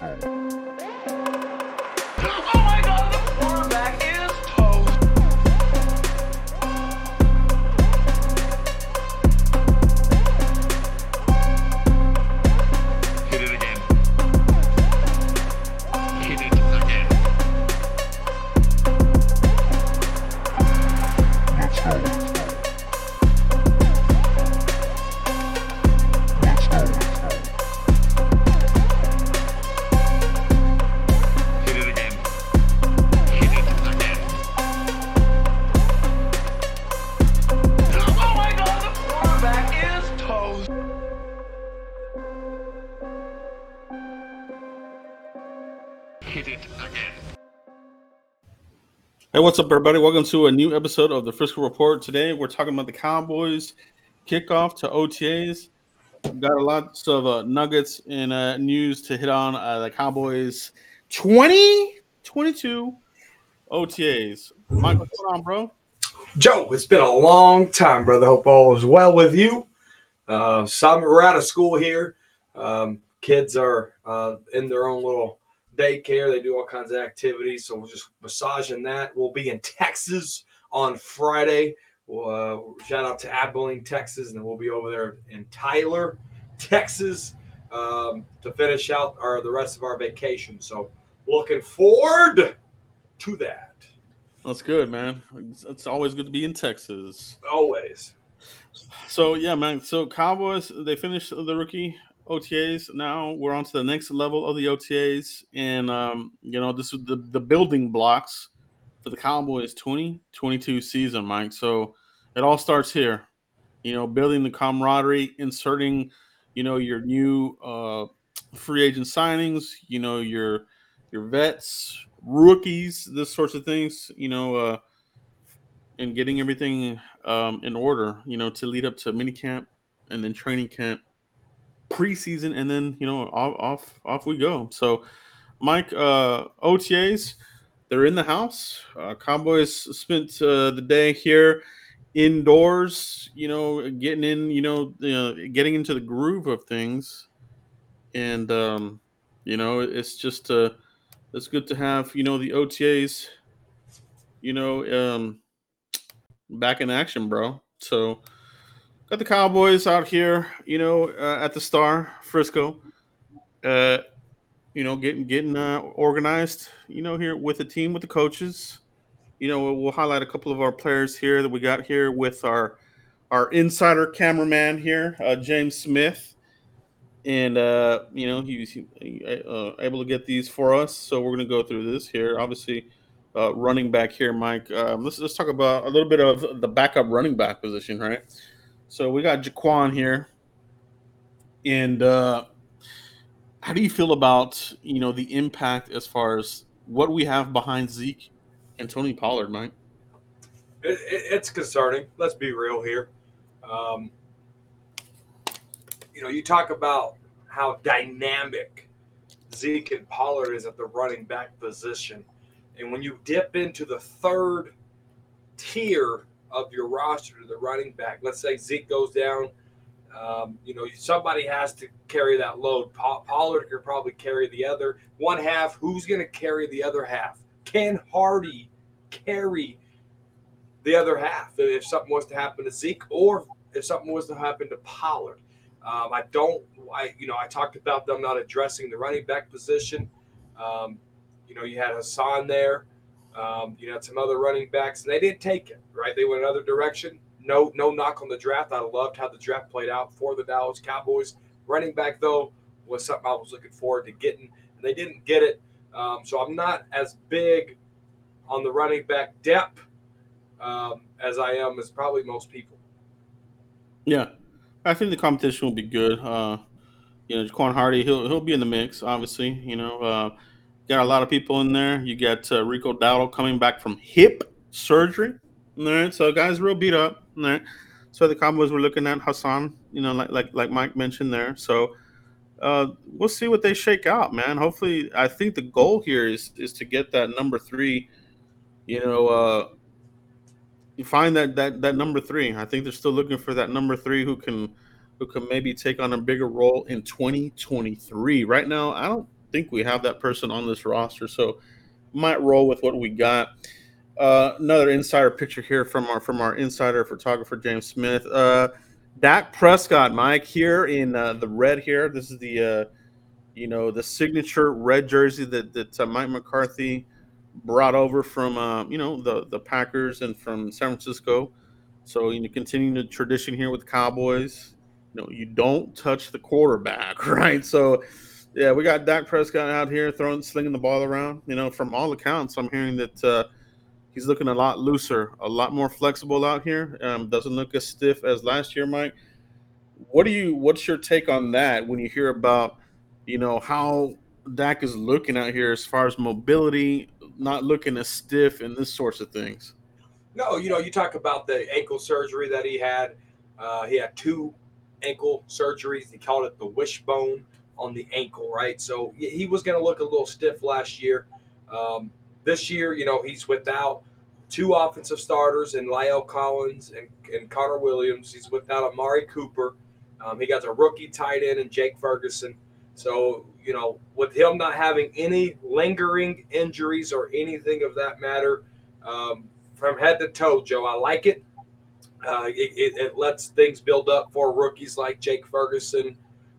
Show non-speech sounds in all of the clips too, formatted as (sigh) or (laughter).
Go. Let's Hit it again. Hey, what's up, everybody? Welcome to a new episode of the Frisco Report. Today, we're talking about the Cowboys kickoff to OTAs. We've got a lot of uh, nuggets and uh, news to hit on. Uh, the Cowboys 2022 OTAs. Mike, what's going on, bro? Joe, it's been a long time, brother. Hope all is well with you. Uh, summer, we're out of school here. Um, kids are uh, in their own little daycare. They do all kinds of activities. So we're just massaging that. We'll be in Texas on Friday. We'll, uh, shout out to Abilene, Texas, and then we'll be over there in Tyler, Texas, um, to finish out our the rest of our vacation. So looking forward to that. That's good, man. It's, it's always good to be in Texas. Always. So yeah, man. So Cowboys they finished the rookie OTAs. Now we're on to the next level of the OTAs, and um, you know this is the the building blocks for the Cowboys 2022 season, Mike. So it all starts here. You know, building the camaraderie, inserting, you know, your new uh, free agent signings. You know, your your vets, rookies, this sorts of things. You know. Uh, and getting everything um, in order, you know, to lead up to minicamp and then training camp, preseason, and then you know off off, off we go. So, Mike, uh, OTAs, they're in the house. Uh, Cowboys spent uh, the day here indoors, you know, getting in, you know, uh, getting into the groove of things, and um, you know, it's just uh, it's good to have you know the OTAs, you know. Um, back in action, bro. So got the Cowboys out here, you know, uh, at the Star Frisco. Uh, you know, getting getting uh, organized, you know, here with the team, with the coaches. You know, we'll, highlight a couple of our players here that we got here with our our insider cameraman here, uh, James Smith, and uh, you know he's he, uh, able to get these for us. So we're gonna go through this here. Obviously, uh, running back here, Mike. Um, let's let's talk about a little bit of the backup running back position, right? So we got Jaquan here, and uh, how do you feel about you know the impact as far as what we have behind Zeke and Tony Pollard, Mike? It, it, it's concerning. Let's be real here. Um, you know, you talk about how dynamic Zeke and Pollard is at the running back position. And when you dip into the third tier of your roster to the running back, let's say Zeke goes down, um, you know, somebody has to carry that load. Pa- Pollard could probably carry the other one half. Who's going to carry the other half? Can Hardy carry the other half if something was to happen to Zeke or if something was to happen to Pollard? Um, I don't, I you know, I talked about them not addressing the running back position. Um, you know, you had Hassan there. Um, you had some other running backs, and they didn't take it. Right, they went another direction. No, no knock on the draft. I loved how the draft played out for the Dallas Cowboys. Running back though was something I was looking forward to getting, and they didn't get it. Um, so I'm not as big on the running back depth um, as I am as probably most people. Yeah, I think the competition will be good. Uh, you know, Jaquan Hardy, he'll he'll be in the mix. Obviously, you know, uh, got a lot of people in there. You got uh, Rico Dowdle coming back from hip surgery. All right, so guys, real beat up. All right, so the Cowboys were looking at Hassan. You know, like like like Mike mentioned there. So uh, we'll see what they shake out, man. Hopefully, I think the goal here is is to get that number three. You know, uh, you find that that that number three. I think they're still looking for that number three who can who can maybe take on a bigger role in 2023. Right now, I don't think we have that person on this roster, so might roll with what we got. Uh, another insider picture here from our from our insider photographer James Smith. Uh, Dak Prescott, Mike, here in uh, the red. Here, this is the uh, you know the signature red jersey that that uh, Mike McCarthy brought over from uh, you know the the Packers and from San Francisco. So you know, continuing the tradition here with Cowboys. You know, you don't touch the quarterback, (laughs) right? So yeah, we got Dak Prescott out here throwing, slinging the ball around. You know, from all accounts, I'm hearing that uh, he's looking a lot looser, a lot more flexible out here. Um, doesn't look as stiff as last year, Mike. What do you? What's your take on that when you hear about, you know, how Dak is looking out here as far as mobility, not looking as stiff, and this sorts of things? No, you know, you talk about the ankle surgery that he had. Uh, he had two ankle surgeries. He called it the wishbone on the ankle, right? So he- was going to look a little stiff last year. Um, this year, you know, he's without two offensive starters and La'el Collins and, and Connor Williams. He's without Amari Cooper. Um, he got a rookie tight end and Jake Ferguson. So, you know, with him not having any lingering injuries or anything of that matter, um, from head to toe, Joe, I like it. Uh, it, it. It lets things build up for rookies like Jake Ferguson,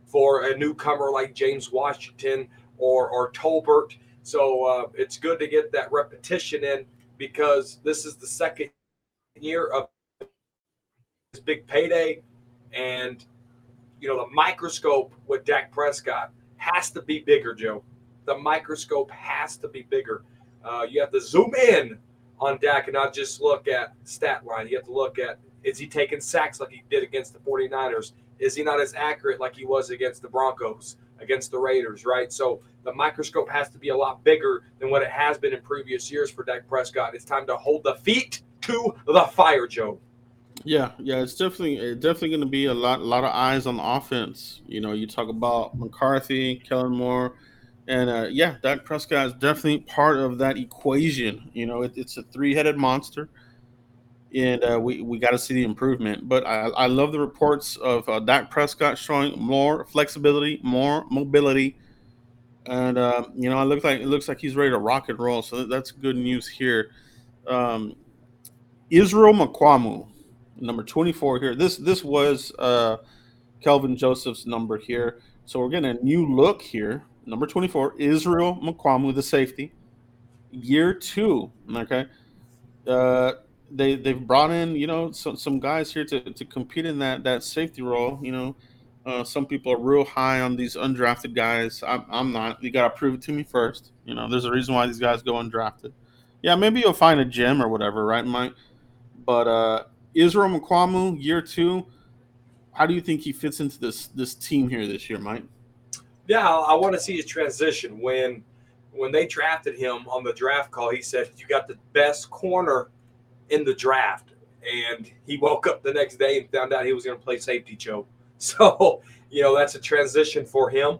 for a newcomer like James Washington or or Tolbert. So uh, it's good to get that repetition in because this is the second year of this big payday, and you know the microscope with Dak Prescott has to be bigger, Joe. The microscope has to be bigger. Uh, you have to zoom in on Dak and not just look at stat line. You have to look at is he taking sacks like he did against the 49ers? Is he not as accurate like he was against the Broncos, against the Raiders, right? So the microscope has to be a lot bigger than what it has been in previous years for Dak Prescott. It's time to hold the feet to the fire, Joe. Yeah, yeah, it's definitely it's definitely going to be a lot a lot of eyes on the offense. You know, you talk about McCarthy, Kellen Moore, and uh, yeah, Dak Prescott is definitely part of that equation. You know, it, it's a three headed monster, and uh, we we got to see the improvement. But I, I love the reports of uh, Dak Prescott showing more flexibility, more mobility, and uh, you know, it looks like it looks like he's ready to rock and roll. So that's good news here. Um, Israel Mukuamu, number 24 here. This this was uh Kelvin Joseph's number here. So we're getting a new look here. Number 24, Israel Mukuamu, the safety. Year two. Okay. Uh they they've brought in, you know, some, some guys here to, to compete in that that safety role. You know, uh, some people are real high on these undrafted guys. I'm, I'm not. You got to prove it to me first. You know, there's a reason why these guys go undrafted. Yeah, maybe you'll find a gem or whatever, right, Mike? But uh, Israel Mukuamu, year two. How do you think he fits into this this team here this year, Mike? Yeah, I, I want to see his transition. When when they drafted him on the draft call, he said, "You got the best corner in the draft," and he woke up the next day and found out he was going to play safety. Joe, (laughs) so you know that's a transition for him.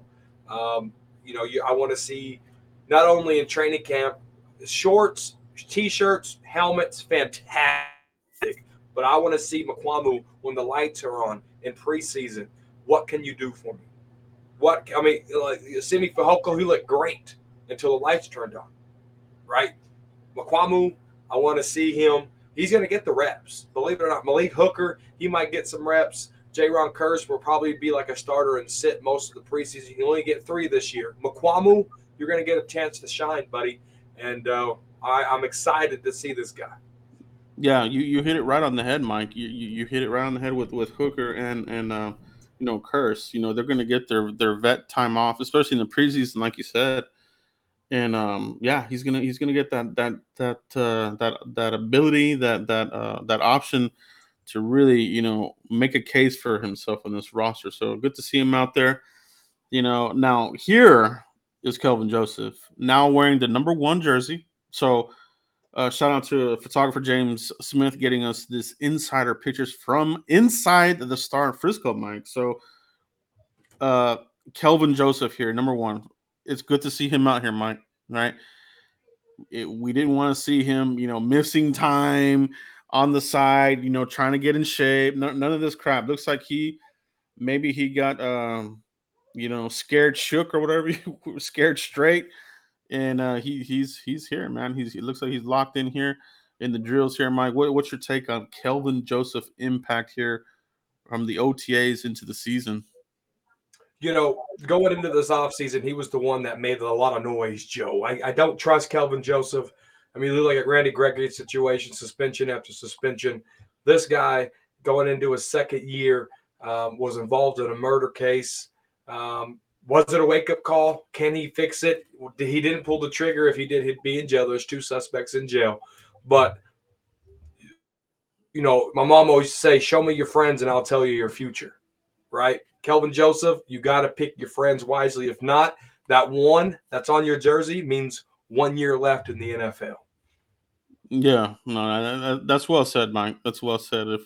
Um, you know, you, I want to see not only in training camp shorts, t-shirts, helmets, fantastic. But I want to see Mukuamu when the lights are on in preseason. What can you do for me? What I mean, like Simi Fehoko, he looked great until the lights turned on, right? Mukuamu, I want to see him. He's going to get the reps. Believe it or not, Malik Hooker, he might get some reps. J. Ron Kearse will probably be like a starter and sit most of the preseason. You only get three this year. Mukuamu, you're going to get a chance to shine, buddy. And uh, I, I'm excited to see this guy. Yeah, you, you hit it right on the head, Mike. You, you you hit it right on the head with with Hooker and and uh, you know Kearse. You know they're going to get their their vet time off, especially in the preseason, like you said. And um, yeah, he's gonna he's gonna get that that that uh, that that ability that that uh, that option to really you know make a case for himself on this roster. So good to see him out there. You know now here is Kelvin Joseph now wearing the number one jersey. So uh, shout out to photographer James Smith getting us this insider pictures from inside the Star Frisco, Mike. So, uh, Kelvin Joseph here, number one. It's good to see him out here, Mike. Right? It, we didn't want to see him, you know, missing time on the side, you know, trying to get in shape. No, none of this crap. Looks like he maybe he got um, you know, scared shook or whatever, (laughs) scared straight, and uh, he he's he's here, man. He's he looks like he's locked in here in the drills here, Mike. What, what's your take on Kelvin Joseph impact here from the OTAs into the season? You know, going into this offseason, he was the one that made a lot of noise, Joe. I, I don't trust Kelvin Joseph. I mean, look at Randy Gregory's situation, suspension after suspension. This guy going into his second year um, was involved in a murder case. Um, was it a wake up call? Can he fix it? He didn't pull the trigger. If he did, he'd be in jail. There's two suspects in jail. But, you know, my mom always say, show me your friends and I'll tell you your future, right? Kelvin Joseph, you got to pick your friends wisely. If not, that one that's on your jersey means one year left in the NFL. Yeah, no, that- that- that's well said, Mike. That's well said. If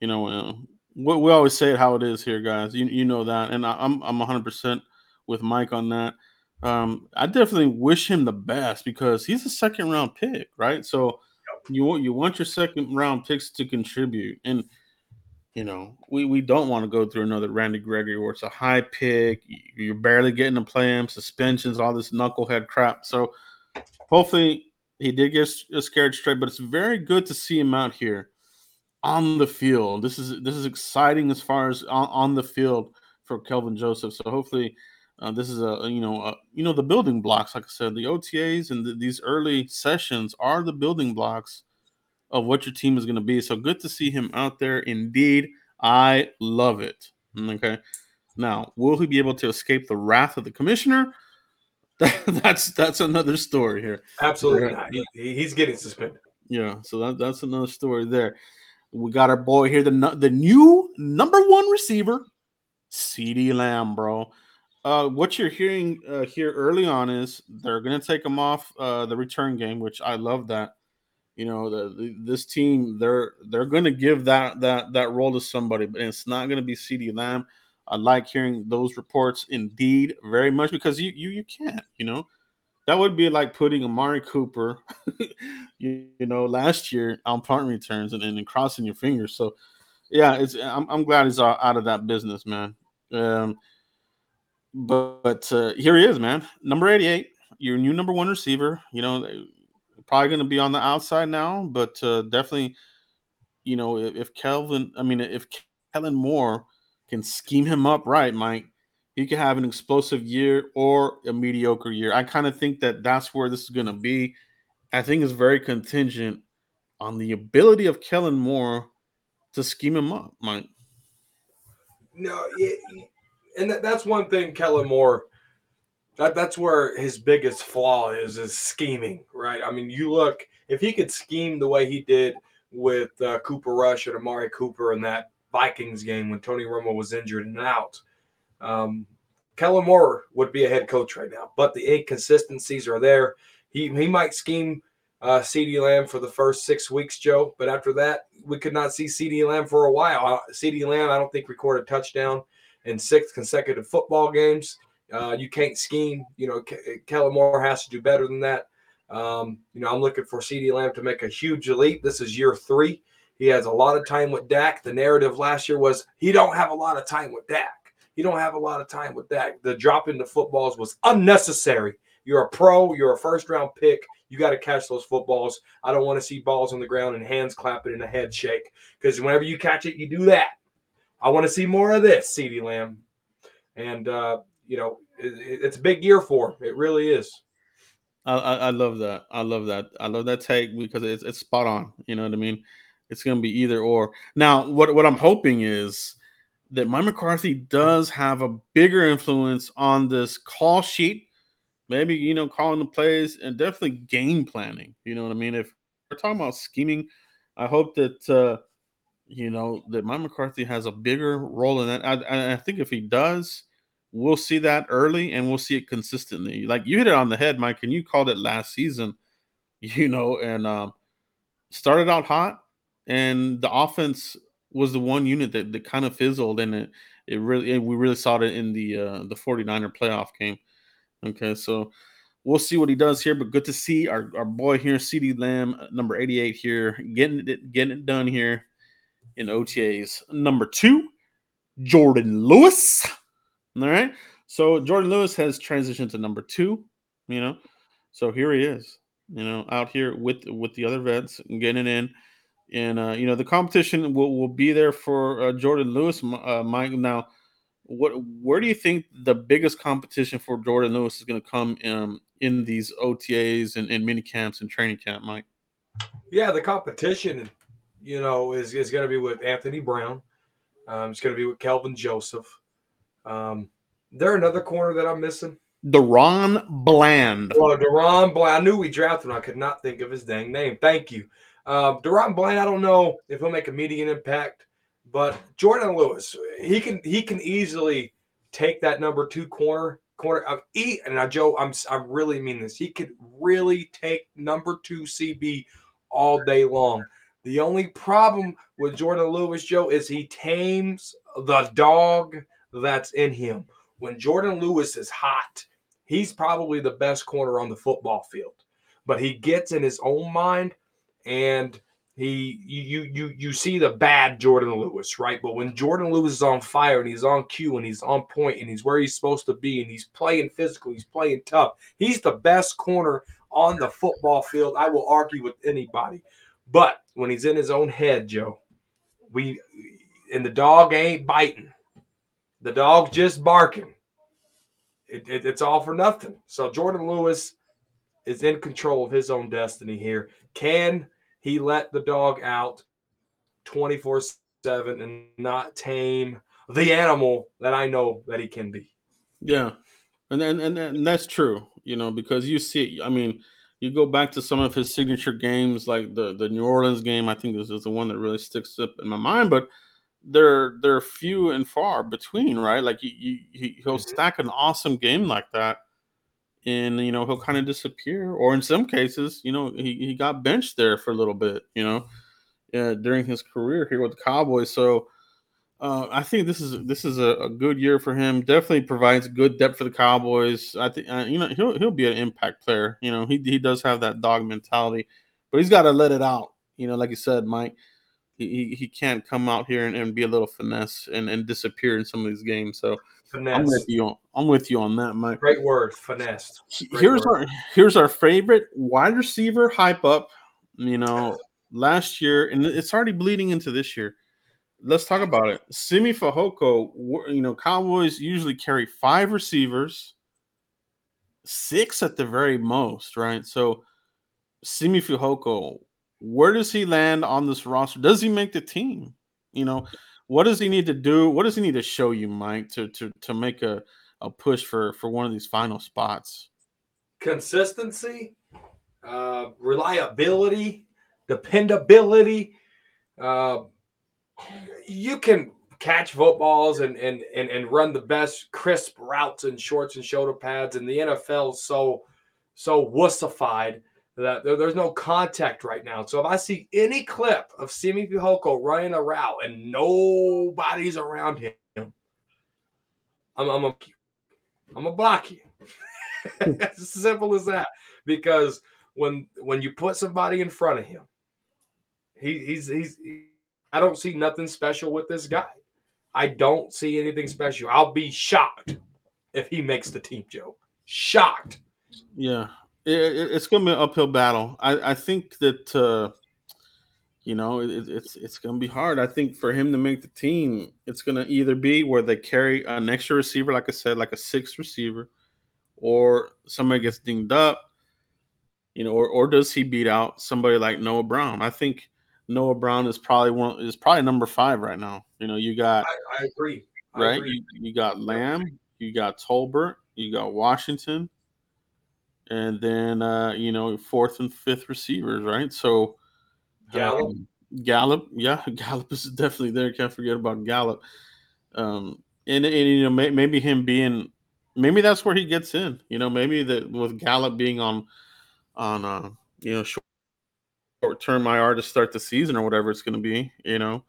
you know, uh, we, we always say it how it is here, guys. You you know that, and I, I'm I'm 100 percent with Mike on that. Um, I definitely wish him the best because he's a second round pick, right? So you want you want your second round picks to contribute, and you know we we don't want to go through another Randy Gregory where it's a high pick, you're barely getting to play him, suspensions, all this knucklehead crap. So hopefully he did get uh, scared straight, but it's very good to see him out here on the field. This is this is exciting as far as on, on the field for Kelvin Joseph. So hopefully, uh, this is a a, you know a, you know the building blocks. Like I said, the OTAs and th- these early sessions are the building blocks of what your team is going to be. So good to see him out there. Indeed, I love it. Okay. Now, will he be able to escape the wrath of the commissioner? (laughs) that's that's another story here. Absolutely not. He, he- he's getting suspended. Yeah, so that, that's another story there. We got our boy here, the the new number one receiver, CeeDee Lamb, bro. Uh, what you're hearing uh, here early on is they're gonna take him off uh, the return game, which I love that. You know, the, the this team they're they're gonna give that that that role to somebody, but it's not gonna be CeeDee Lamb. I like hearing those reports indeed very much because you you you can't, you know. That would be like putting Amari Cooper, (laughs) you, you know, last year on punt returns and, and crossing your fingers. So, yeah, it's I'm, I'm glad he's out of that business, man. Um, but, but uh, here he is, man. Number 88, your new number one receiver. You know, probably going to be on the outside now, but uh, definitely, you know, if, if Kelvin, I mean, if Kellen Moore can scheme him up right, Mike, he could have an explosive year or a mediocre year. I kind of think that that's where this is going to be. I think it's very contingent on the ability of Kellen Moore to scheme him up, Mike. No, it, and that, that's one thing Kellen Moore. That that's where his biggest flaw is is scheming, right? I mean, you look if he could scheme the way he did with uh, Cooper Rush and Amari Cooper in that Vikings game when Tony Romo was injured and out, um, Kellen Moore would be a head coach right now. But the inconsistencies are there. He he might scheme uh, CeeDee Lamb for the first six weeks, Joe. But after that, we could not see CeeDee Lamb for a while. CeeDee Lamb, I don't think recorded a touchdown in six consecutive football games. Uh, you can't scheme. You know, Ke- Kellen Moore has to do better than that. Um, you know, I'm looking for CeeDee Lamb to make a huge leap. This is year three. He has a lot of time with Dak. The narrative last year was he don't have a lot of time with Dak. He don't have a lot of time with Dak. The drop into footballs was unnecessary. You're a pro. You're a first round pick. You got to catch those footballs. I don't want to see balls on the ground and hands clapping and a head shake because whenever you catch it, you do that. I want to see more of this, CeeDee Lamb. And, uh, you know, it, it- it's a big year for him. It really is. I, I, love that. I love that. I love that take because it's it's spot on. You know what I mean? It's gonna be either or. Now, what what I'm hoping is that Mike McCarthy does have a bigger influence on this call sheet. Maybe you know, calling the plays and definitely game planning. You know what I mean? If we're talking about scheming, I hope that uh you know that Mike McCarthy has a bigger role in that. I I think if he does, we'll see that early and we'll see it consistently. Like you hit it on the head, Mike, and you called it last season, (laughs) you know, and um, started out hot, and the offense was the one unit that, that kind of fizzled, and it it really we really saw it in the uh, the 49er playoff game. Okay, so we'll see what he does here, but good to see our, our boy here, CeeDee Lamb, number 88 here, getting it getting it done here in OTAs. Number two, Jordan Lewis. All right. So Jordan Lewis has transitioned to number two, you know. So here he is, you know, out here with with the other vets getting in. And uh, you know, the competition will, will be there for uh, Jordan Lewis, uh, Mike. Now, what where do you think the biggest competition for Jordan Lewis is going to come um, in these OTAs and, and mini camps and training camp, Mike? Yeah, the competition, you know, is, is going to be with Anthony Brown. Um, it's going to be with Kelvin Joseph. Um, there another corner that I'm missing? DaRon Bland. Well, DaRon Bland. I knew we drafted him. I could not think of his dang name. Thank you. Um, DaRon Bland, I don't know if he'll make a immediate impact, but Jordan Lewis, he can he can easily take that number two corner corner of E. And now, Joe, I'm I really mean this. He could really take number two CB all day long. The only problem with Jordan Lewis, Joe, is he tames the dog that's in him. When Jordan Lewis is hot, he's probably the best corner on the football field. But he gets in his own mind and he you you you see the bad Jordan Lewis, right? But when Jordan Lewis is on fire and he's on cue and he's on point and he's where he's supposed to be and he's playing physical, he's playing tough. He's the best corner on the football field. I will argue with anybody. But when he's in his own head, Joe, we and the dog ain't biting. The dog's just barking. It, it- it's all for nothing. So Jordan Lewis is in control of his own destiny here. Can he let the dog out 24 7 and not tame the animal that I know that he can be? Yeah, and and and, and that's true, you know, because you see, I mean, you go back to some of his signature games, like the the New Orleans game. I think this is the one that really sticks up in my mind, but they're they're few and far between, right? Like he, he he- he'll Mhm. stack an awesome game like that, and you know he'll kind of disappear, or in some cases, you know, he he got benched there for a little bit, you know, uh, during his career here with the Cowboys. So uh, I think this is this is a, a good year for him. Definitely provides good depth for the Cowboys. I think uh, you know he'll he'll be an impact player. You know he he does have that dog mentality, but he's got to let it out. You know, like you said, Mike, he he, can't come out here and, and be a little finesse and, and disappear in some of these games. So I'm with you. On, I'm with you on that, Mike. Great word, finesse. Great here's word. our here's our favorite wide receiver hype up. You know, last year, and it's already bleeding into this year. Let's talk about it. Simi Fehoko, you know, Cowboys usually carry five receivers, six at the very most, right? So, Simi Fehoko, where does he land on this roster? Does he make the team? You know, what does he need to do? What does he need to show you, Mike, to to to make a a push for for one of these final spots? Consistency, uh, reliability, dependability. Uh, you can catch footballs and, and and and run the best crisp routes and shorts and shoulder pads, and the NFL so so wussified that there- there's no contact right now. So if I see any clip of Simi Fehoko running a route and nobody's around him, I'm I'm a I'm gonna block you. it's as simple as that. Because when when you put somebody in front of him, he, he's he's he- I don't see nothing special with this guy. I don't see anything special. I'll be shocked if he makes the team, Joe. Shocked. Yeah, it, it- it's going to be an uphill battle. I, I think that uh, you know it, it- it's it's going to be hard. I think for him to make the team, it's going to either be where they carry an extra receiver, like I said, like a sixth receiver, or somebody gets dinged up. You know, or or does he beat out somebody like Noah Brown? I think Noah Brown is probably one is probably number five right now. You know, you got I, I agree. I right? agree. You, you got Lamb, you got Tolbert, you got Washington, and then uh, you know fourth and fifth receivers, right? So Gallup. um, Gallup, yeah, (laughs) Gallup is definitely there. Can't forget about Gallup. Um, and, and you know may, maybe him being, maybe that's where he gets in. You know, maybe that with Gallup being on, on uh, you know short, short term IR to start the season or whatever it's going to be. You know,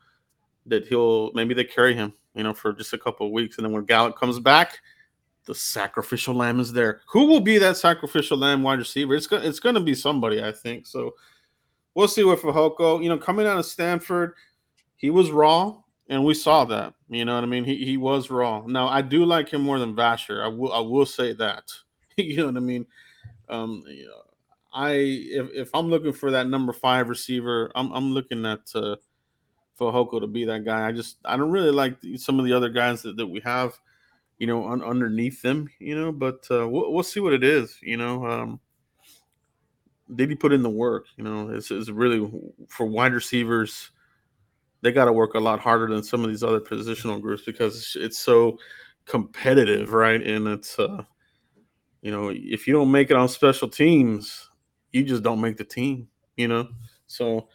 that he'll maybe they carry him. You know, for just a couple of weeks, and then when Gallup comes back, the sacrificial lamb is there. Who will be that sacrificial lamb wide receiver? It's gonna it's to be somebody, I think. So we'll see with Fehoko. You know, coming out of Stanford, he was raw. and we saw that. You know what I mean? He he was raw. Now I do like him more than Vasher. I will I will say that. (laughs) you know what I mean? Um, I if, if I'm looking for that number five receiver, I'm I'm looking at uh, Fehoko to be that guy. I just I don't really like some of the other guys that, that we have, you know, un, underneath them. You know, but uh, we'll we'll see what it is. You know, um, did he put in the work? You know, it's, it's really for wide receivers. They got to work a lot harder than some of these other positional groups because it's, it's so competitive, right? And it's uh, you know, if you don't make it on special teams, you just don't make the team. You know, so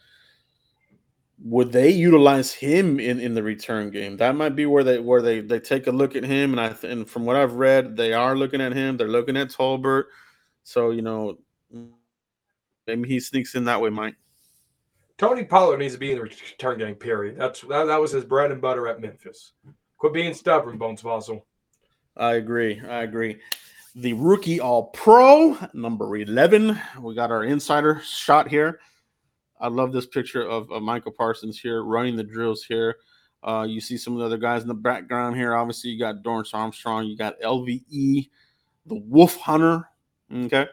would they utilize him in in the return game? That might be where they where they they take a look at him. And I and from what I've read, they are looking at him. They're looking at Tolbert. So you know, maybe he sneaks in that way, Mike. Tony Pollard needs to be in the return game. Period. That's that, that was his bread and butter at Memphis. Quit being stubborn, Bones Fassel. I agree. I agree. The rookie all pro, number 11. We got our insider shot here. I love this picture of, of Micah Parsons here running the drills here. Uh, you see some of the other guys in the background here. Obviously, you got Dorance Armstrong, you got LVE, the Wolf Hunter. Okay.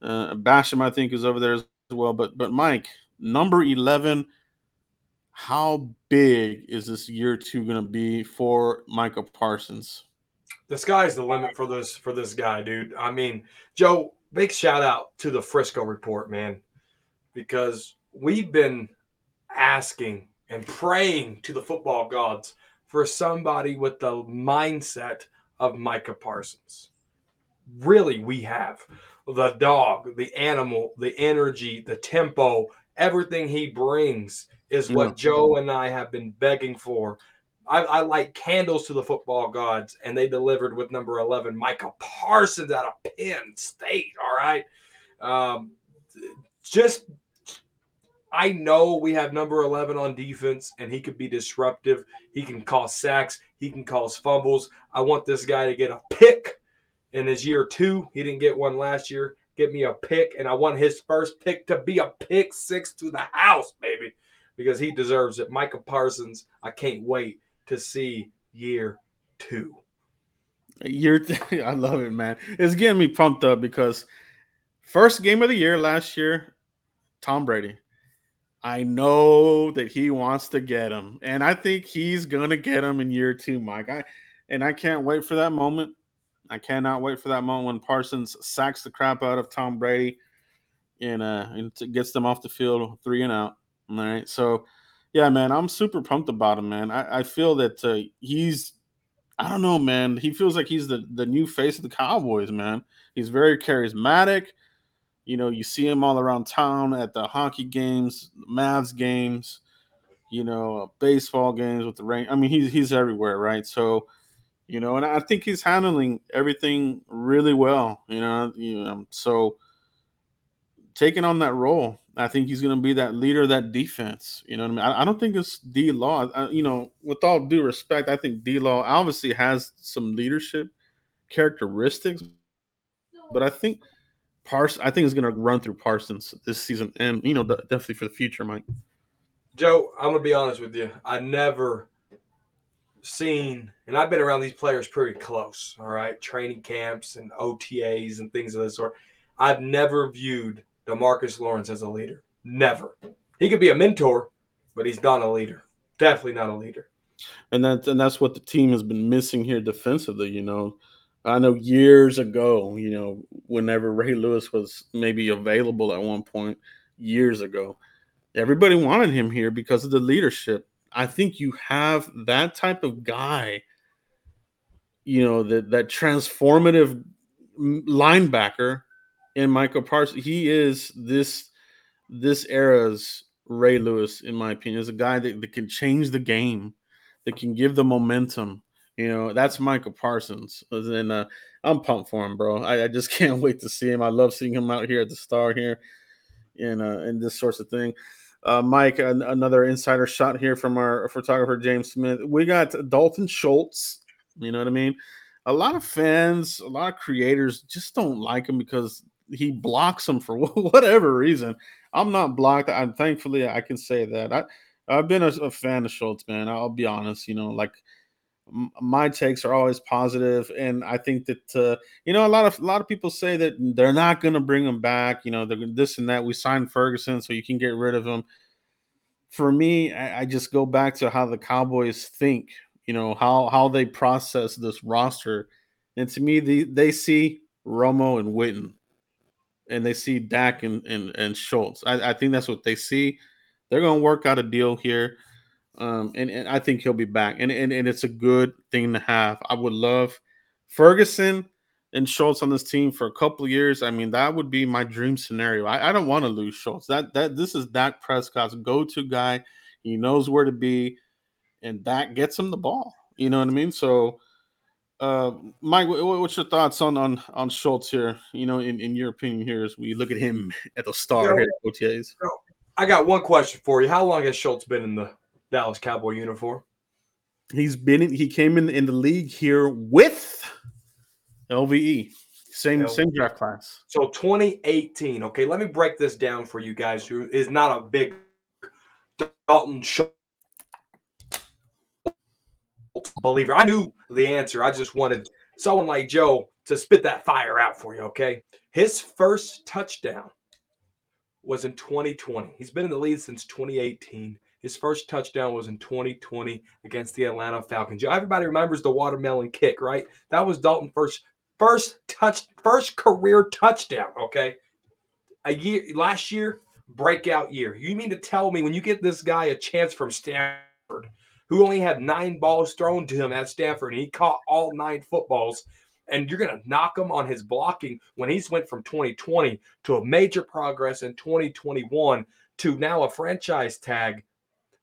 Uh, Basham, I think, is over there as well. But but Mike, number 11, how big is this year two going to be for Micah Parsons? the sky's the limit for this for this guy, dude. I mean, Joe, big shout out to the Frisco report, man, because we've been asking and praying to the football gods for somebody with the mindset of Micah Parsons. Really, we have the dog, the animal, the energy, the tempo, everything he brings is what Yeah. Joe and I have been begging for I, I like candles to the football gods, and they delivered with number 11, Micah Parsons out of Penn State. All right. Um, just, I know we have number 11 on defense, and he could be disruptive. He can cause sacks, he can cause fumbles. I want this guy to get a pick in his year two. He didn't get one last year. Get me a pick, and I want his first pick to be a pick six to the house, baby, because he deserves it. Micah Parsons, I can't wait to see year two. Year, (laughs) I love it, man. It's getting me pumped up because first game of the year last year, Tom Brady. I know that he wants to get him, and I think he's gonna get him in year two, Mike. I and I can't wait for that moment. I cannot wait for that moment when Parsons sacks the crap out of Tom Brady and uh and gets them off the field three and out. All right, so yeah, man, I'm super pumped about him, man. I, I feel that uh, he's I don't know, man. He feels like he's the the new face of the Cowboys, man. He's very charismatic. You know, you see him all around town at the hockey games, Mavs games, you know, uh, baseball games with the rain. I mean, he's he's everywhere, right? So, you know, and I think he's handling everything really well. You know, you know, so taking on that role, I think he's going to be that leader of that defense. You know what I mean? I, I don't think it's D Law. You know, with all due respect, I think D Law obviously has some leadership characteristics, but I think Parsons, I think is going to run through Parsons this season, and you know, definitely for the future, Mike. Joe, I'm gonna be honest with you. I never seen, and I've been around these players pretty close. All right, training camps and OTAs and things of this sort. I've never viewed Demarcus Lawrence as a leader. Never. He could be a mentor, but he's not a leader. Definitely not a leader. and that's and that's what the team has been missing here defensively. You know, I know years ago, you know, whenever Ray Lewis was maybe available at one point, years ago, everybody wanted him here because of the leadership. I think you have that type of guy, you know, that that transformative linebacker in Micah Parsons. He is this this era's Ray Lewis, in my opinion, is a guy that, that can change the game that can give the momentum. You know, that's Micah Parsons. And uh, I'm pumped for him, bro. I, I, just (laughs) can't wait to see him. I love seeing him out here at the star here and uh, and this sorts of thing. Uh, Mike, an, another insider shot here from our photographer James Smith. We got Dalton Schultz. You know what I mean? A lot of fans, a lot of creators just don't like him because he blocks them for (laughs) whatever reason. I'm not blocked. I'm thankfully I can say that. I I've been a, a fan of Schultz, man. I'll be honest. You know, like my takes are always positive, and I think that uh, you know a lot of a lot of people say that they're not going to bring him back. You know, this and that. We signed Ferguson, so you can get rid of him. For me, I, I just go back to how the Cowboys think. You know how how they process this roster, and to me, the, they see Romo and Witten, and they see Dak and and, and Schultz. I, I think that's what they see. They're going to work out a deal here um, and, and I think he'll be back. And, and and it's a good thing to have. I would love Ferguson and Schultz on this team for a couple of years. I mean, that would be my dream scenario. I, I don't want to lose Schultz. That that this is Dak Prescott's go-to guy. He knows where to be, and that gets him the ball. You know what I mean? So, uh, Mike, wh- wh- what's your thoughts on on on Schultz here? You know, in, in your opinion, here as we look at him (laughs) at the star You know, here at OTAs. I got one question for you. How long has Schultz been in the Dallas Cowboy uniform? He's been in, he came in in the league here with LVE, same same draft class. So 2018. Okay, let me break this down for you guys who is not a big Dalton Schultz believer. I knew the answer. I just wanted someone like Joe to spit that fire out for you. Okay, his first touchdown was in 2020. He's been in the league since 2018. His first touchdown was in 2020 against the Atlanta Falcons. Everybody remembers the watermelon kick, right? That was Dalton first first touch first career touchdown, okay? A year last year, breakout year. You mean to tell me when you get this guy a chance from Stanford, who only had 9 balls thrown to him at Stanford and he caught all 9 footballs and you're going to knock him on his blocking when he's went from 2020 to a major progress in 2021 to now a franchise tag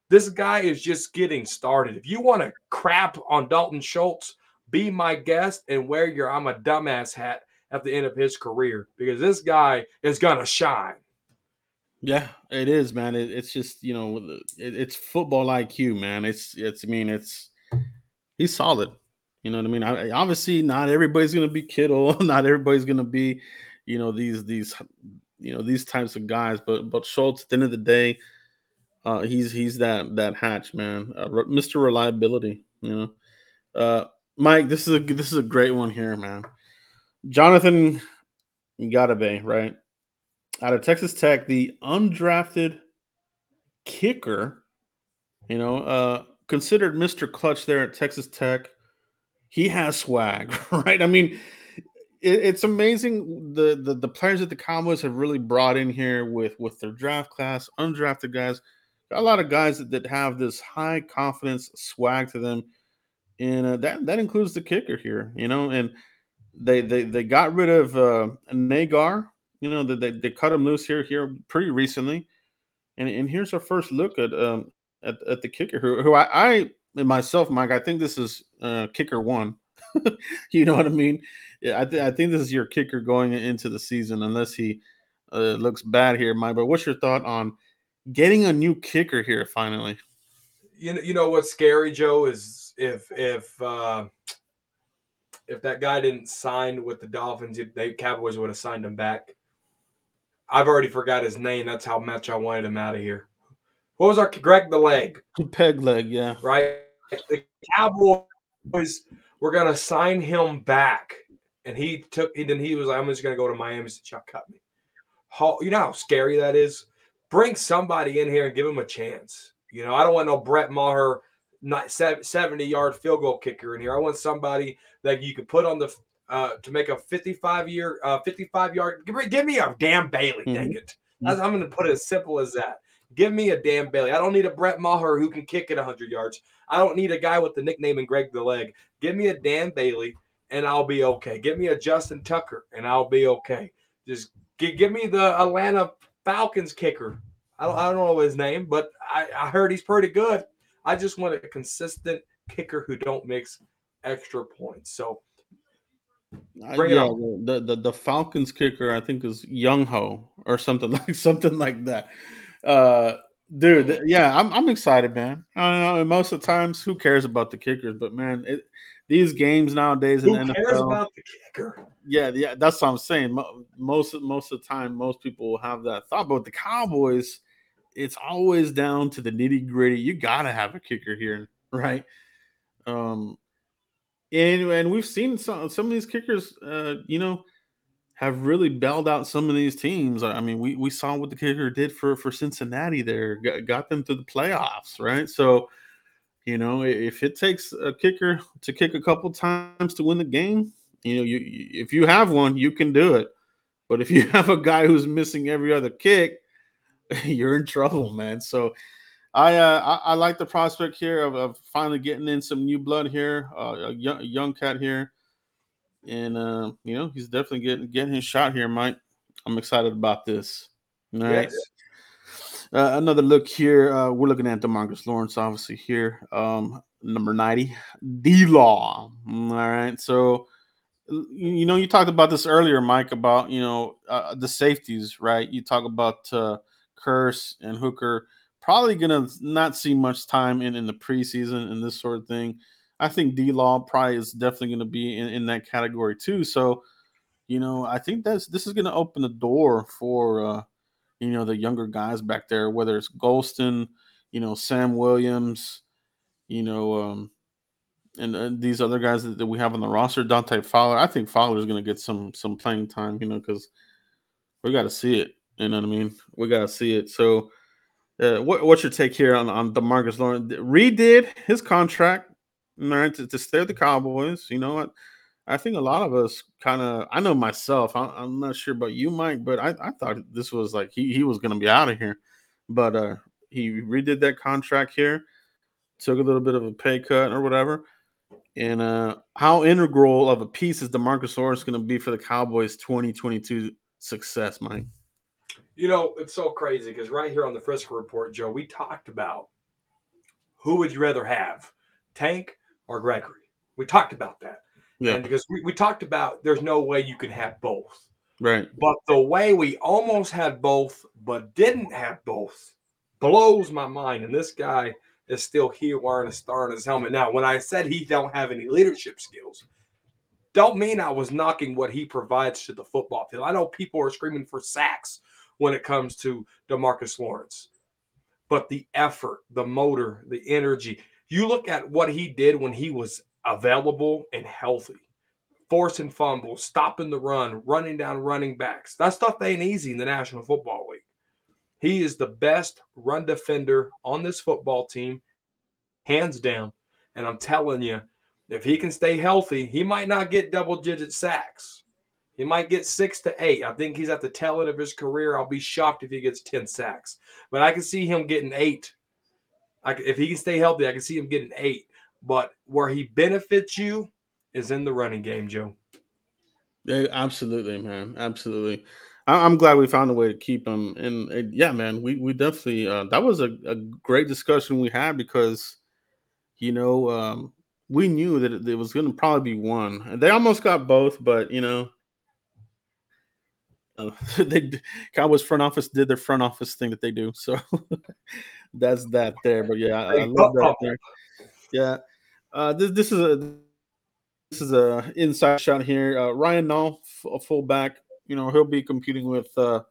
this guy is just getting started. If you want to crap on Dalton Schultz, be my guest and wear your I'm a dumbass hat at the end of his career because this guy is going to shine. Yeah, it is, man. It, it's just you know, it, it's football IQ, man. It's it's. I mean, it's he's solid. You know what I mean? I, obviously, not everybody's gonna be Kittle. (laughs) Not everybody's gonna be, you know, these these, you know, these types of guys. But but Schultz, at the end of the day, uh, he's he's that that hatch, man. Uh, Mr. Reliability. You know, uh, Mike. This is a this is a great one here, man. Jonathan Garibay, right? Out of Texas Tech, the undrafted kicker, you know, uh, considered Mr. Clutch there at Texas Tech. He has swag, (laughs) right? I mean, it, it's amazing the, the the players that the Cowboys have really brought in here with with their draft class, undrafted guys. A lot of guys that, that have this high confidence swag to them, and uh, that that includes the kicker here, you know. And they they they got rid of uh, Nagar, you know. They they cut him loose here here pretty recently, and and here's our first look at um at, at the kicker who who I, I myself, Mike. I think this is uh, kicker one. (laughs) you know what I mean? Yeah, I, th- I think this is your kicker going into the season, unless he uh, looks bad here, Mike. But what's your thought on getting a new kicker here finally? You know, you know what's scary, Joe, is if if uh, if that guy didn't sign with the Dolphins, if they Cowboys would have signed him back. I've already forgot his name. That's how much I wanted him out of here. What was our Greg the leg? Peg leg, yeah. right? The Cowboys were gonna sign him back, and he took. And then he was. like, I'm just gonna go to Miami. So Chuck cut me. How, you know how scary that is. Bring somebody in here and give him a chance. You know, I don't want no Brett Maher, not 70 yard field goal kicker in here. I want somebody that you could put on the uh, to make a 55 year, uh, 55 yard. Give me, give me a damn Bailey. Dang it! That's- I'm gonna put it as simple as that. Give me a damn Bailey. I don't need a Brett Maher who can kick it 100 yards. I don't need a guy with the nickname and Greg the Leg. Give me a Dan Bailey and I'll be okay. Give me a Justin Tucker and I'll be okay. Just gi- give me the Atlanta Falcons kicker. I don't, I don't know his name, but I, I heard he's pretty good. I just want a consistent kicker who don't mix extra points. So Uh, Bring it yeah, on. the, the the Falcons kicker I think is Young Ho or something (laughs) like something like that. Uh, dude, th- yeah, I'm I'm excited, man. I don't know. Most of the times, who cares about the kickers? But man, it, these games nowadays in the NFL, about the kicker? yeah, yeah, that's what I'm saying. Most of- most of the time, most people will have that thought. But with the Cowboys, it's always down to the nitty gritty. You gotta have a kicker here, (laughs) right? Um, and and we've seen some some of these kickers, uh, you know, have really bailed out some of these teams. I mean, we we saw what the kicker did for for Cincinnati. There got, got them to the playoffs, right? So, you know, if it takes a kicker to kick a couple times to win the game, you know, you if you have one, you can do it. But if you (laughs) have a guy who's missing every other kick, (laughs) you're in trouble, man. So I uh, I, I like the prospect here of, of finally getting in some new blood here, uh, a young, young cat here, and uh, you know he's definitely getting getting his shot here, Mike. I'm excited about this. Yes. Uh, another look here. Uh, we're looking at Demarcus Lawrence, obviously here. Um, number 90, D Law. All right. So, you know, you talked about this earlier, Mike, about, you know, uh, the safeties, right? You talk about uh, Kearse and Hooker probably going to not see much time in, in the preseason and this sort of thing. I think D Law probably is definitely going to be in, in that category too. So, you know, I think that's this is going to open the door for, uh, you know, the younger guys back there, whether it's Golston, you know, Sam Williams, you know, um, and, and these other guys that, that we have on the roster, Dante Fowler. I think Fowler's going to get some some playing time, you know, because we got to see it. You know what I mean? We got to see it. So, uh, what, what's your take here on on Demarcus Lawrence? Redid his contract, all right, to, to stay with the Cowboys. You know what? I think a lot of us kind of, I know myself, I, I'm not sure about you, Mike, but I, I thought this was like he, he was going to be out of here. But uh he redid that contract here, took a little bit of a pay cut or whatever. And uh how integral of a piece is Demarcus Lawrence going to be for the Cowboys 2022 success, Mike? You know, it's so crazy because right here on the Frisco Report, Joe, we talked about who would you rather have, Tank or Gregory? We talked about that. Yeah. And because we, we talked about there's no way you can have both. Right. But the way we almost had both, but didn't have both, blows my mind. And this guy is still here wearing a star on his helmet. Now, when I said he don't have any leadership skills, don't mean I was knocking what he provides to the football field. I know people are screaming for sacks when it comes to Demarcus Lawrence, but the effort, the motor, the energy. You look at what he did when he was available and healthy forcing fumbles, stopping the run, running down running backs. That stuff ain't easy in the National Football League. He is the best run defender on this football team, hands down. And I'm telling you, if he can stay healthy, he might not get double digit sacks. He might get six to eight. I think he's at the tail end of his career. I'll be shocked if he gets 10 sacks. But I can see him getting eight. I, if he can stay healthy, I can see him getting eight. But where he benefits you is in the running game, Joe. Yeah, absolutely, man. Absolutely. I, I'm glad we found a way to keep him. And uh, yeah, man, we we definitely uh, that was a, a great discussion we had because you know um, we knew that it, it was going to probably be one. They almost got both, but you know. Uh, (laughs) they Cowboys front office did their front office thing that they do, so (laughs) that's that there. But yeah, I, I love that. There. Yeah, uh, this this is a this is a inside shot here. Uh, Ryan Nall, a fullback. You know he'll be competing with. Uh,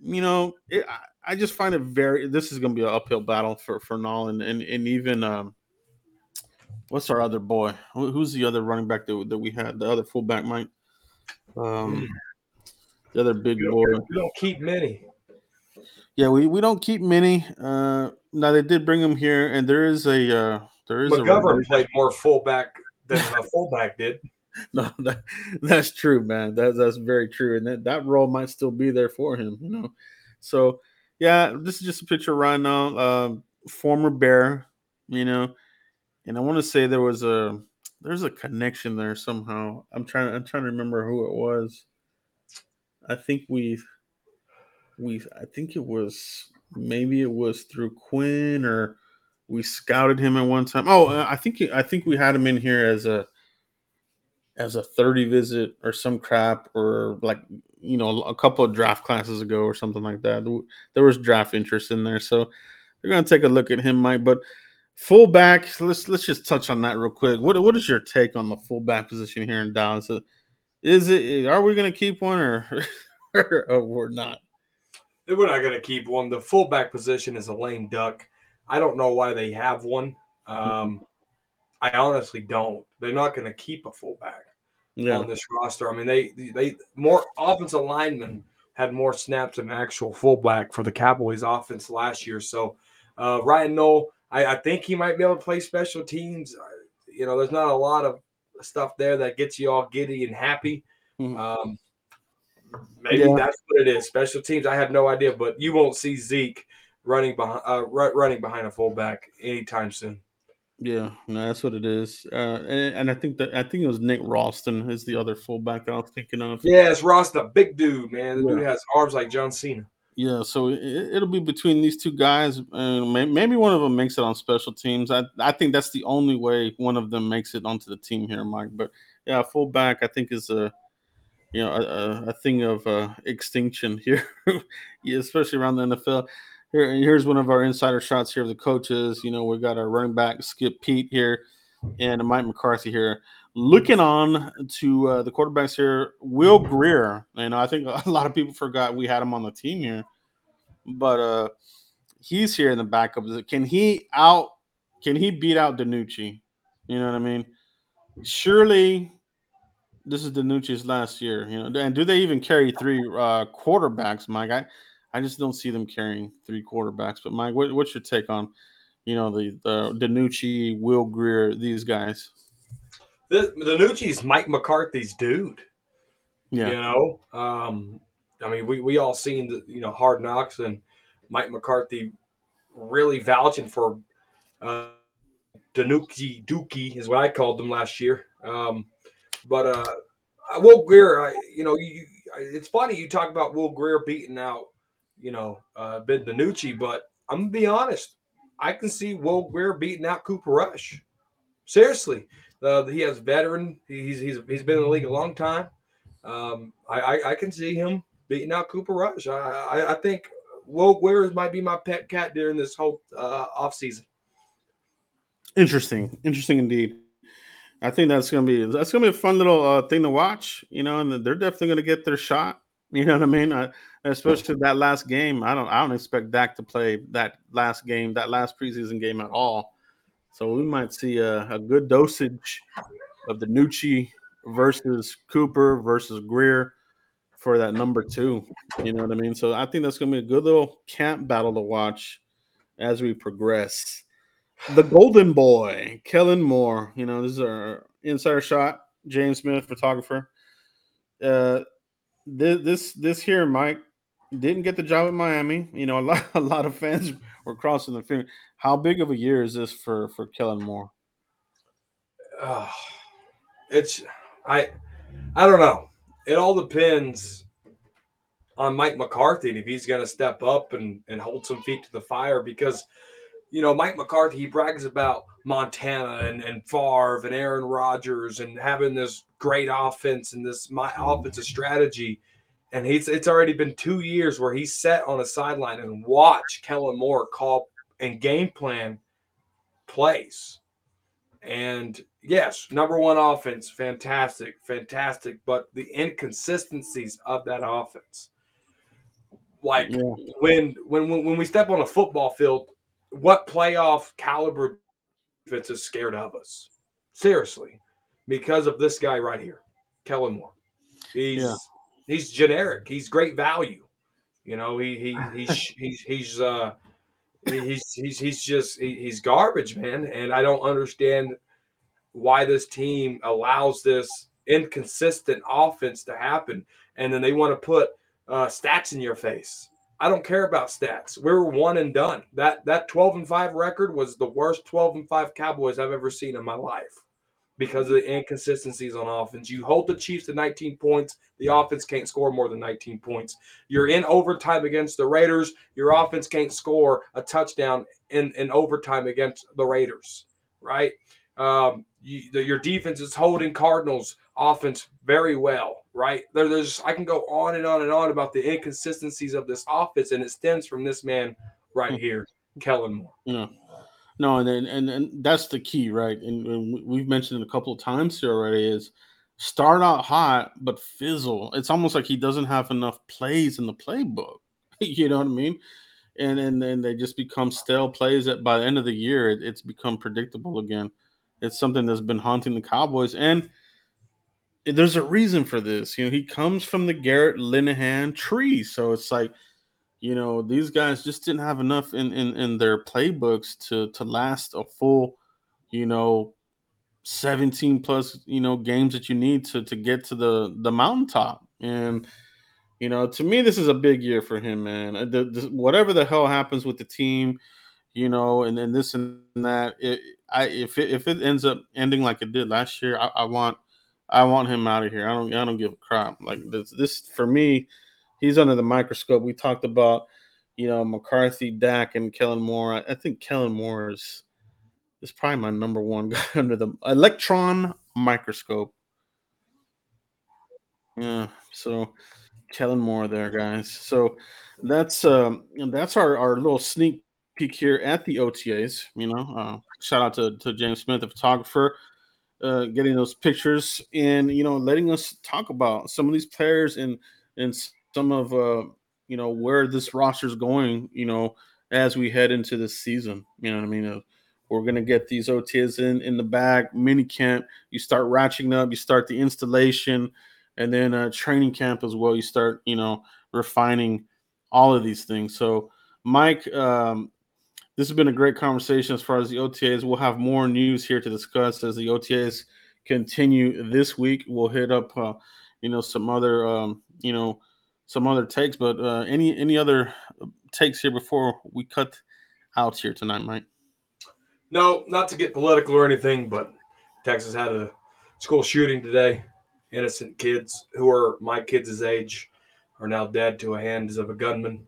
you know, it, I, I just find it very. This is going to be an uphill battle for for Nall and and, and even um, what's our other boy? Who's the other running back that, that we had? The other fullback, Mike. Um, the other big boy. We don't keep many. Yeah, we, we don't keep many. Uh, now they did bring him here, and there is a uh, there is a McGovern played more fullback than a fullback did. (laughs) no, that, that's true, man. That, that's very true, and that, that role might still be there for him, you know. So, yeah, this is just a picture right now, um, former Bear, you know, and I want to say there was a there's a connection there somehow. I'm trying I'm trying to remember who it was. I think we we I think it was maybe it was through Quinn or we scouted him at one time. Oh, uh, I think I think we had him in here as a as a 30 visit or some crap or like you know a couple of draft classes ago or something like that there was draft interest in there so we're to take a look at him mike but fullback let's let's just touch on that real quick what, what is your take on the fullback position here in dallas is it are we to keep one or (laughs) or we're not We're not to keep one. The fullback position is a lame duck. I don't know why they have one. Um, I honestly don't. They're not going to keep a fullback Yeah, on this roster. I mean, they they more offensive linemen had more snaps than actual fullback for the Cowboys offense last year. So uh, Ryan Nall, I, I think he might be able to play special teams. Uh, You know, there's not a lot of stuff there that gets you all giddy and happy. Mhm. Um, maybe Yeah. that's what it is. Special teams. I have no idea, but you won't see Zeke running behind uh, ru- running behind a fullback anytime soon. yeah, no, that's what it is. Uh, and, and I think that I think it was Nick Ralston is the other fullback that I was thinking of. Yeah, it's Ross, the big dude, man. The Yeah. dude has arms like John Cena. Yeah, so it, it'll be between these two guys, and maybe one of them makes it on special teams. I I think that's the only way one of them makes it onto the team here, Mike. But yeah, fullback I think is a you know a, a, a thing of uh, extinction (laughs) here, yeah, especially around the NFL. Here, here's one of our insider shots here of the coaches. You know, we've got our running back Skip Peete here, and Mike McCarthy here. Looking on to uh, the quarterbacks here, Will Grier. You know, I think a (laughs) lot of people forgot we had him on the team here, but uh, he's here in the backup. Can he out? Can he beat out DiNucci? You know what I mean? Surely, this is DiNucci's last year. You know, and do they even carry three uh, quarterbacks, Mike? I, I just don't see them carrying three quarterbacks. But Mike, what, what's your take on, you know, the the DiNucci, Will Grier, these guys? The DiNucci's Mike McCarthy's dude. Yeah, You know, um, I mean, we we all seen the you know Hard Knocks and Mike McCarthy really vouching for uh, DiNucci Dookie is what I called them last year. Um, but uh, I- Will Grier, I, you know, you, it's funny you talk about Will Grier beating out, you know, uh, Ben DiNucci, but I'm gonna be honest, I can see Will Grier beating out Cooper Rush. Seriously, uh, he has veteran. He's he's he's been in the league a long time. Um, I, I I can see him beating out Cooper Rush. I I, I think Will Grier might be my pet cat during this whole uh, off season. interesting, interesting indeed. I think that's gonna be that's gonna be a fun little uh, thing to watch. You know, and they're definitely gonna get their shot. You know what I mean? Uh, especially that last game. I don't I don't expect Dak to play that last game, that last preseason game at all. So we might see a, a good dosage of the Nucci versus Cooper versus Grier for that number two. You know what I mean? So I think that's gonna be a good little camp battle to watch as we progress. The Golden Boy, Kellen Moore. You know, this is our insider shot. James Smith, photographer. Uh, this this this here, Mike didn't get the job in Miami. You know, a lot (laughs) a lot of fans were crossing the finger. How big of a year is this for for Kellen Moore? Oh, it's I I don't know. It all depends on Mike McCarthy and if he's going to step up and and hold some feet to the fire because you know Mike McCarthy he brags about Montana and and Favre and Aaron Rodgers and having this great offense and this my offensive strategy and he's it's already been 2 years where he's sat on a sideline and watch Kellen Moore call and game plan plays and yes, number one offense, fantastic, fantastic. But the inconsistencies of that offense, like Yeah. when when when when we step on a football field, what playoff caliber defense is scared of us? Seriously, because of this guy right here, Kellen Moore. He's Yeah. He's generic. He's great value. You know, he he (laughs) he's he's he's uh he- he's he's he's just he, he's garbage, man. And I don't understand why this team allows this inconsistent offense to happen. And then they want to put uh, stats in your face. I don't care about stats. We were one and done. That that 12 and 5 record was the worst 12 and 5 Cowboys I've ever seen in my life because of the inconsistencies on offense. You hold the Chiefs to 19 points, the offense can't score more than 19 points. You're in overtime against the Raiders, your offense can't score a touchdown in, in overtime against the Raiders, right? Um, you, the, your defense is holding Cardinals offense very well, right? There, there's I can go on and on and on about the inconsistencies of this offense, and it stems from this man right here, Kellen Moore. No, no, and then and, and that's the key, right? And, and we- we've mentioned it a couple of times here already. Is start out hot but fizzle. It's almost like he doesn't have enough plays in the playbook. (laughs) you know what I mean? And and then they just become stale plays that by the end of the year it, it's become predictable again. It's something that's been haunting the Cowboys, and there's a reason for this. You know, he comes from the Garrett Linehan tree, so it's like, you know, these guys just didn't have enough in in, in their playbooks to to last a full, you know, 17 plus you know games that you need to to get to the the mountaintop. And you know to me this is a big year for him man. Uh, the, the, whatever the hell happens with the team you know and then this and that it, i if it, if it ends up ending like it did last year i, I want i want him out of here. I don't i don't give a crap. Like this this for me he's under the microscope we talked about you know mccarthy dak and kellen moore i, think kellen moore is is probably my number one (laughs) guy under the electron microscope. Yeah, so Kellen Moore there, guys. So that's um that's our, our little sneak peek here at the OTAs. You know, uh, shout out to, to James Smith, the photographer, uh, getting those pictures and you know letting us talk about some of these players and and some of uh you know where this roster is going. You know, as we head into this season. You know what I mean? Uh, we're gonna get these OTs in in the back, mini camp. You start ratcheting up, you start the installation, and then uh, training camp as well. You start, you know, refining all of these things. So, Mike, um, this has been a great conversation as far as the OTAs. We'll have more news here to discuss as the OTAs continue this week. We'll hit up, uh, you know, some other, um, you know, some other takes. But uh, any any other takes here before we cut out here tonight, Mike? No, not to get political or anything, but Texas had a school shooting today. Innocent kids who are my kids' age are now dead to the hands of a gunman.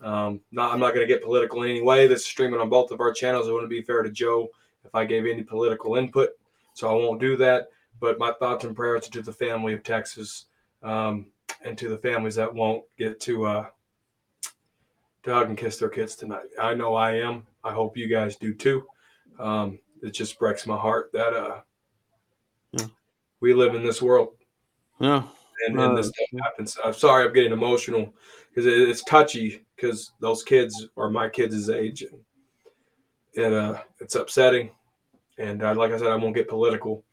Um, not, I'm not going to get political anyway. This is streaming on both of our channels. It wouldn't be fair to Joe if I gave any political input, so I won't do that. But my thoughts and prayers to the family of Texas um, and to the families that won't get to uh, to hug and kiss their kids tonight. I know I am. I hope you guys do too. Um, it just breaks my heart that uh, Yeah. we live in this world Yeah, and, Uh, this stuff happens. I'm sorry, I'm getting emotional because it, it's touchy because those kids are my kids' age, and it uh, it's upsetting. And uh, like I said, I won't get political,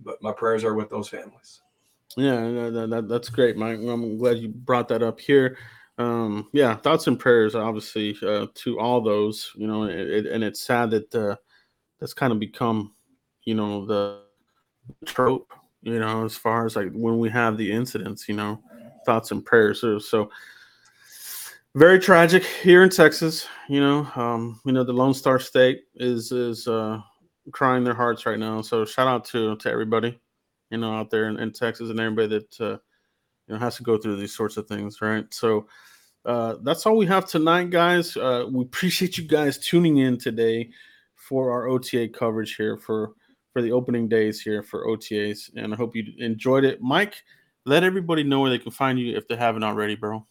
but my prayers are with those families. Yeah, that, that- that- that's great, Mike. I'm glad you brought that up here. Um, yeah, thoughts and prayers, obviously, uh, to all those. You know, it- and it's sad that uh, that's kind of become, you know, the trope. You know, as far as like when we have the incidents, you know, thoughts and prayers. So, so very tragic here in Texas. You know, um, you know, the Lone Star State is is uh, crying their hearts right now. So, shout out to to everybody you know, out there in, in Texas and everybody that uh, you know has to go through these sorts of things, right? So uh, that's all we have tonight, guys. Uh, we (laughs) appreciate you guys tuning in today for our OTA coverage here for for the opening days here for OTAs, and I hope you enjoyed it. Mike, let everybody know where they can find you if they haven't already, bro.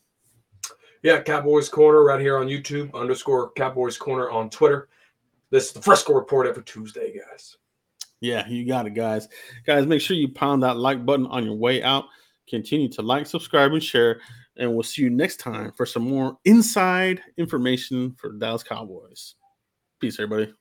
Yeah, Cowboys Corner right here on YouTube underscore Cowboys Corner on Twitter. This is the Frisco Report every Tuesday, guys. Yeah, you got it, guys. Guys, make sure you pound that like button on your way out. Continue to like, subscribe, and share. And we'll see you next time for some more inside information for Dallas Cowboys. Peace, everybody.